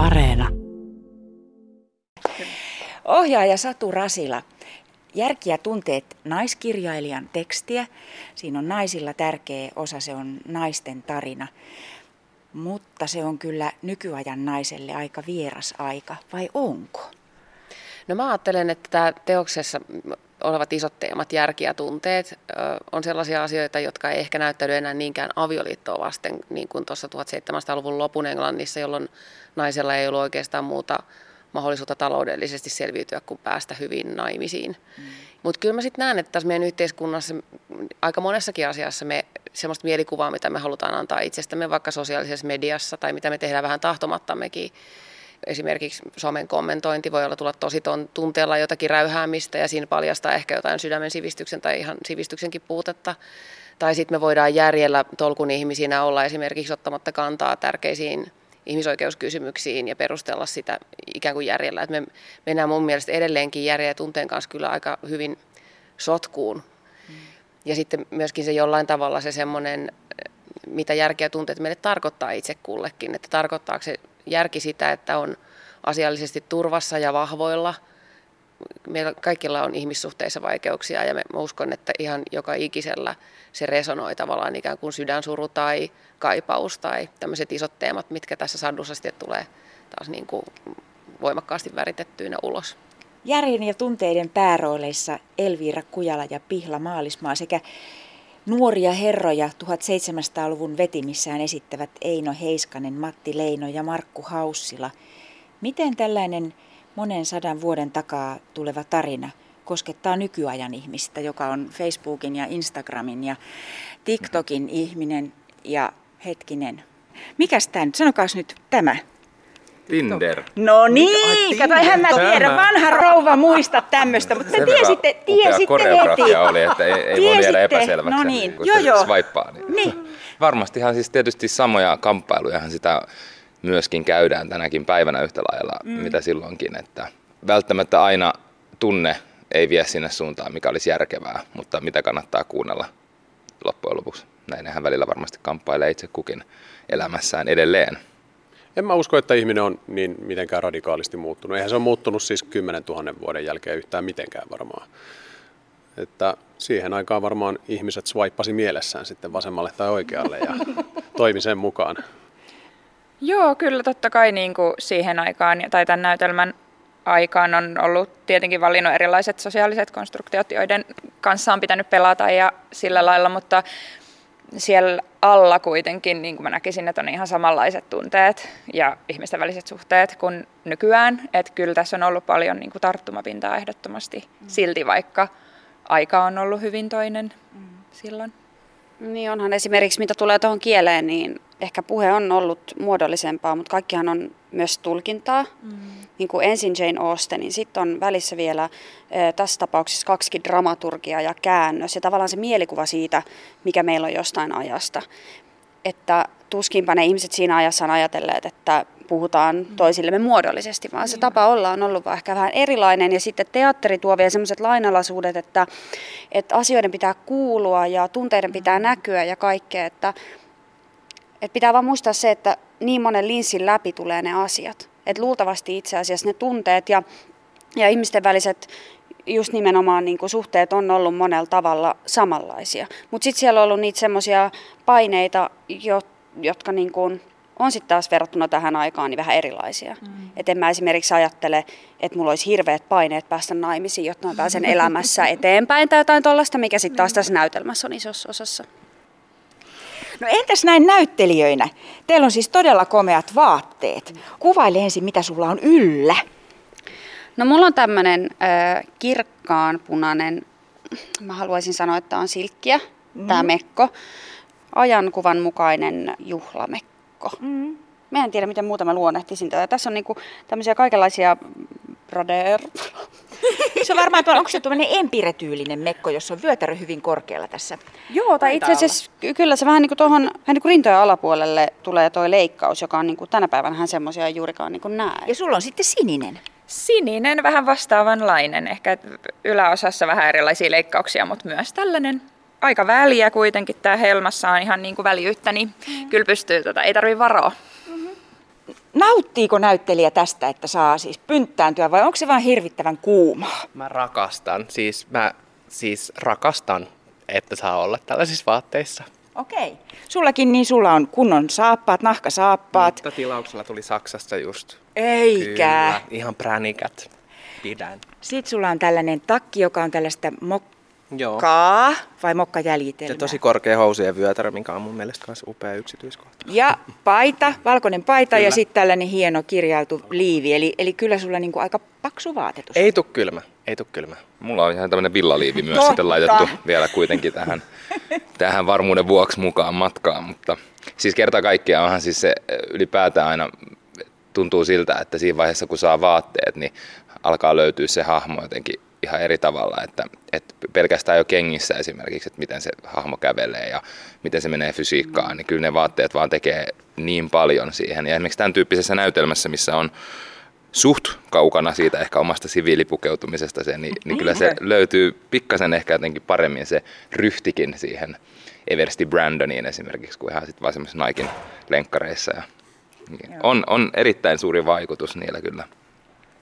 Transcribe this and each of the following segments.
Areena. Ohjaaja Satu Rasila. Järki ja tunteet naiskirjailijan tekstiä. Siinä on naisilla tärkeä osa, se on naisten tarina. Mutta se on kyllä nykyajan naiselle aika vieras aika, vai onko? No mä ajattelen, että tämä teoksessa olevat isot teemat, järki ja tunteet, on sellaisia asioita, jotka ei ehkä näyttäydy enää niinkään avioliittoa vasten, niin kuin tuossa 1700-luvun lopun Englannissa, jolloin naisella ei ollut oikeastaan muuta mahdollisuutta taloudellisesti selviytyä kuin päästä hyvin naimisiin. Mm. Mutta kyllä mä sitten näen, että tässä meidän yhteiskunnassa aika monessakin asiassa me semmoista mielikuvaa, mitä me halutaan antaa itsestämme vaikka sosiaalisessa mediassa tai mitä me tehdään vähän tahtomattammekin, esimerkiksi somen kommentointi voi olla tulla tosi tunteella jotakin räyhäämistä ja siinä paljastaa ehkä jotain sydämen sivistyksen tai ihan sivistyksenkin puutetta. Tai sitten me voidaan järjellä tolkun ihmisinä olla esimerkiksi ottamatta kantaa tärkeisiin ihmisoikeuskysymyksiin ja perustella sitä ikään kuin järjellä. Et me mennään mun mielestä edelleenkin järjen ja tunteen kanssa kyllä aika hyvin sotkuun. Mm. Ja sitten myöskin se jollain tavalla se semmoinen, mitä järkeä tunteet meille tarkoittaa itse kullekin, että tarkoittaako se järki sitä, että on asiallisesti turvassa ja vahvoilla. Meillä kaikilla on ihmissuhteissa vaikeuksia ja mä uskon, että ihan joka ikisellä se resonoi tavallaan ikään kuin sydänsuru tai kaipaus tai tämmöiset isot teemat, mitkä tässä sadussa sitten tulee taas niin kuin voimakkaasti väritettyinä ulos. Järjen ja tunteiden päärooleissa Elviira Kujala ja Pihla Maalismaa sekä Nuoria herroja 1700-luvun vetimissään esittävät Eino Heiskanen, Matti Leino ja Markku Haussila. Miten tällainen monen sadan vuoden takaa tuleva tarina koskettaa nykyajan ihmistä, joka on Facebookin ja Instagramin ja TikTokin ihminen ja hetkinen. Mikäs tämä nyt? Sanokaas nyt tämä. Tinder. No niin, kato, eihän mä tiedä, vanha rouva muista tämmöistä, mutta te tiesitte, tiesitte heti. oli, että ei, ei voi jäädä epäselväksi, no niin. kun joo, joo. swipaa. Niin. niin. Varmastihan siis tietysti samoja kamppailujahan sitä myöskin käydään tänäkin päivänä yhtä lailla, mm. mitä silloinkin, että välttämättä aina tunne ei vie sinne suuntaan, mikä olisi järkevää, mutta mitä kannattaa kuunnella loppujen lopuksi. Näinhän välillä varmasti kamppailee itse kukin elämässään edelleen. En mä usko, että ihminen on niin mitenkään radikaalisti muuttunut. Eihän se ole muuttunut siis 10 000 vuoden jälkeen yhtään mitenkään varmaan. Että siihen aikaan varmaan ihmiset swipasi mielessään sitten vasemmalle tai oikealle ja toimi sen mukaan. Joo, kyllä totta kai niin kuin siihen aikaan tai tämän näytelmän aikaan on ollut tietenkin valinnut erilaiset sosiaaliset konstruktiot, joiden kanssa on pitänyt pelata ja sillä lailla, mutta siellä alla kuitenkin niin kuin mä näkisin, että on ihan samanlaiset tunteet ja ihmisten väliset suhteet kuin nykyään. Että kyllä tässä on ollut paljon niin kuin tarttumapintaa ehdottomasti mm. silti, vaikka aika on ollut hyvin toinen mm. silloin. Niin onhan esimerkiksi mitä tulee tuohon kieleen, niin ehkä puhe on ollut muodollisempaa, mutta kaikkihan on myös tulkintaa. Mm. Niin kuin ensin Jane Austen, niin sitten on välissä vielä tässä tapauksessa kaksi dramaturgia ja käännös ja tavallaan se mielikuva siitä, mikä meillä on jostain ajasta. Että tuskinpa ne ihmiset siinä ajassa on ajatelleet, että puhutaan mm. toisillemme muodollisesti, vaan se tapa olla on ollut ehkä vähän erilainen. Ja sitten teatteri tuo vielä sellaiset lainalaisuudet, että, että asioiden pitää kuulua ja tunteiden pitää mm. näkyä ja kaikkea. Että, että pitää vaan muistaa se, että niin monen linssin läpi tulee ne asiat. Että luultavasti itse asiassa ne tunteet ja, ja ihmisten väliset just nimenomaan niin kuin suhteet on ollut monella tavalla samanlaisia. Mutta sitten siellä on ollut niitä semmoisia paineita, jo, jotka niin kuin on sitten taas verrattuna tähän aikaan niin vähän erilaisia. Mm. Et en mä esimerkiksi ajattele, että mulla olisi hirveät paineet päästä naimisiin, jotta mä pääsen elämässä eteenpäin tai jotain tuollaista, mikä sitten taas tässä näytelmässä on isossa osassa. No entäs näin näyttelijöinä? Teillä on siis todella komeat vaatteet. Kuvaile ensin, mitä sulla on yllä. No mulla on tämmöinen äh, kirkkaan punainen, mä haluaisin sanoa, että on silkkiä, mm. tämä mekko. Ajankuvan mukainen juhlamekko. Mm. Mä en tiedä, miten muuta mä luonnehtisin tätä. Tässä on niinku tämmöisiä kaikenlaisia brader. se on varmaan, onko se tuommoinen empiretyylinen mekko, jossa on vyötärö hyvin korkealla tässä? Joo, tai itse asiassa kyllä se vähän niin kuin tuohon vähän niin kuin rintojen alapuolelle tulee tuo leikkaus, joka on niin kuin tänä päivänä semmoisia ei juurikaan niin kuin näe. Ja sulla on sitten sininen. Sininen, vähän vastaavanlainen. Ehkä yläosassa vähän erilaisia leikkauksia, mutta myös tällainen aika väliä kuitenkin. Tämä helmassa on ihan niin kuin väliyttä, niin mm. kyllä pystyy, tota, ei tarvitse varoa. Nauttiiko näyttelijä tästä, että saa siis pynttääntyä vai onko se vain hirvittävän kuumaa? Mä rakastan, siis mä siis rakastan, että saa olla tällaisissa vaatteissa. Okei. Sullakin niin sulla on kunnon saappaat, nahkasaappaat. Mutta tilauksella tuli Saksasta just. Eikä. Kyllä, ihan pränikät. Pidän. Sitten sulla on tällainen takki, joka on tällaista Joo. mokkaa vai mokkajäljitelmää. Ja tosi korkea housujen vyötärö, mikä on mun mielestä myös upea yksityiskohta. Ja paita, valkoinen paita ja Kyllä. sitten tällainen hieno kirjautu liivi. Eli, eli kyllä sulla niinku aika paksu vaatetus. Ei tuu kylmä, ei tuu kylmä. Mulla on ihan tämmöinen villaliivi myös Totta. sitten laitettu vielä kuitenkin tähän, tähän varmuuden vuoksi mukaan matkaan, mutta siis kerta kaikkiaan onhan siis se ö, ylipäätään aina tuntuu siltä, että siinä vaiheessa kun saa vaatteet, niin alkaa löytyä se hahmo jotenkin ihan eri tavalla, että, että pelkästään jo kengissä esimerkiksi, että miten se hahmo kävelee ja miten se menee fysiikkaan, niin kyllä ne vaatteet vaan tekee niin paljon siihen. Ja esimerkiksi tämän tyyppisessä näytelmässä, missä on suht kaukana siitä ehkä omasta siviilipukeutumisesta se, niin, niin kyllä se löytyy pikkasen ehkä jotenkin paremmin se ryhtikin siihen Eversti Brandoniin esimerkiksi, kuin ihan sitten vaan semmoisissa Naikin lenkkareissa. Ja, niin on, on erittäin suuri vaikutus niillä kyllä.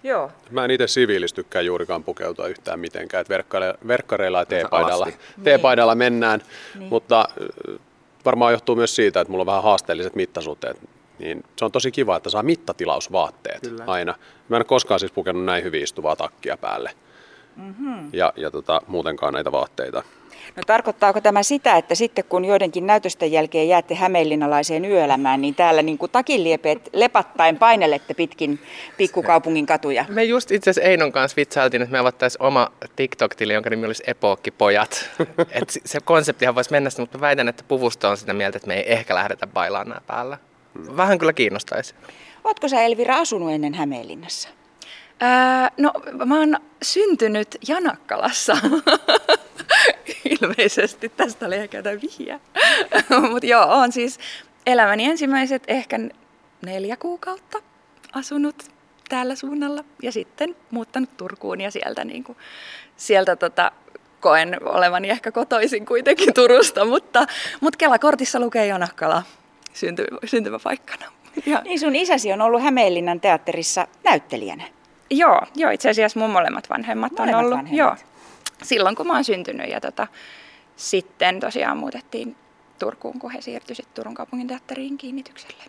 Joo. Mä en itse siviilis tykkää juurikaan pukeutua yhtään mitenkään, että verkkare- verkkareilla ja teepaidalla, alasti. teepaidalla mennään, mutta äh, varmaan johtuu myös siitä, että mulla on vähän haasteelliset mittasuhteet, niin se on tosi kiva, että saa mittatilausvaatteet Kyllä. aina. Mä en ole koskaan siis pukenut näin hyvin istuvaa takkia päälle mm-hmm. ja, ja tota, muutenkaan näitä vaatteita. No tarkoittaako tämä sitä, että sitten kun joidenkin näytösten jälkeen jäätte hämeenlinnalaiseen yöelämään, niin täällä niin kuin takinliepeet lepattaen painelette pitkin pikkukaupungin katuja? Me just itse asiassa Einon kanssa vitsailtiin, että me avattaisiin oma TikTok-tili, jonka nimi olisi Epookkipojat. Et se konseptihan voisi mennä mutta mä väitän, että puvusto on sitä mieltä, että me ei ehkä lähdetä bailaan nämä päällä. Vähän kyllä kiinnostaisi. Ootko sä Elvira asunut ennen Hämeenlinnassa? Ää, no mä oon syntynyt Janakkalassa. Ilmeisesti tästä oli ehkä jotain. Mutta joo, on siis elämäni ensimmäiset ehkä neljä kuukautta asunut täällä suunnalla ja sitten muuttanut Turkuun ja sieltä, niin kuin, sieltä tota, koen olevani ehkä kotoisin kuitenkin Turusta, mutta, mutta Kelakortissa lukee Janakkala synty, syntymäpaikkana. Ja, Niin sun isäsi on ollut Hämeenlinnan teatterissa näyttelijänä. Joo, joo, itse asiassa mun molemmat vanhemmat Molemmat on ollut. vanhemmat. Joo, silloin kun mä oon syntynyt ja tota, sitten tosiaan muutettiin Turkuun, kun he siirtyi sitten Turun kaupungin teatteriin kiinnitykselle.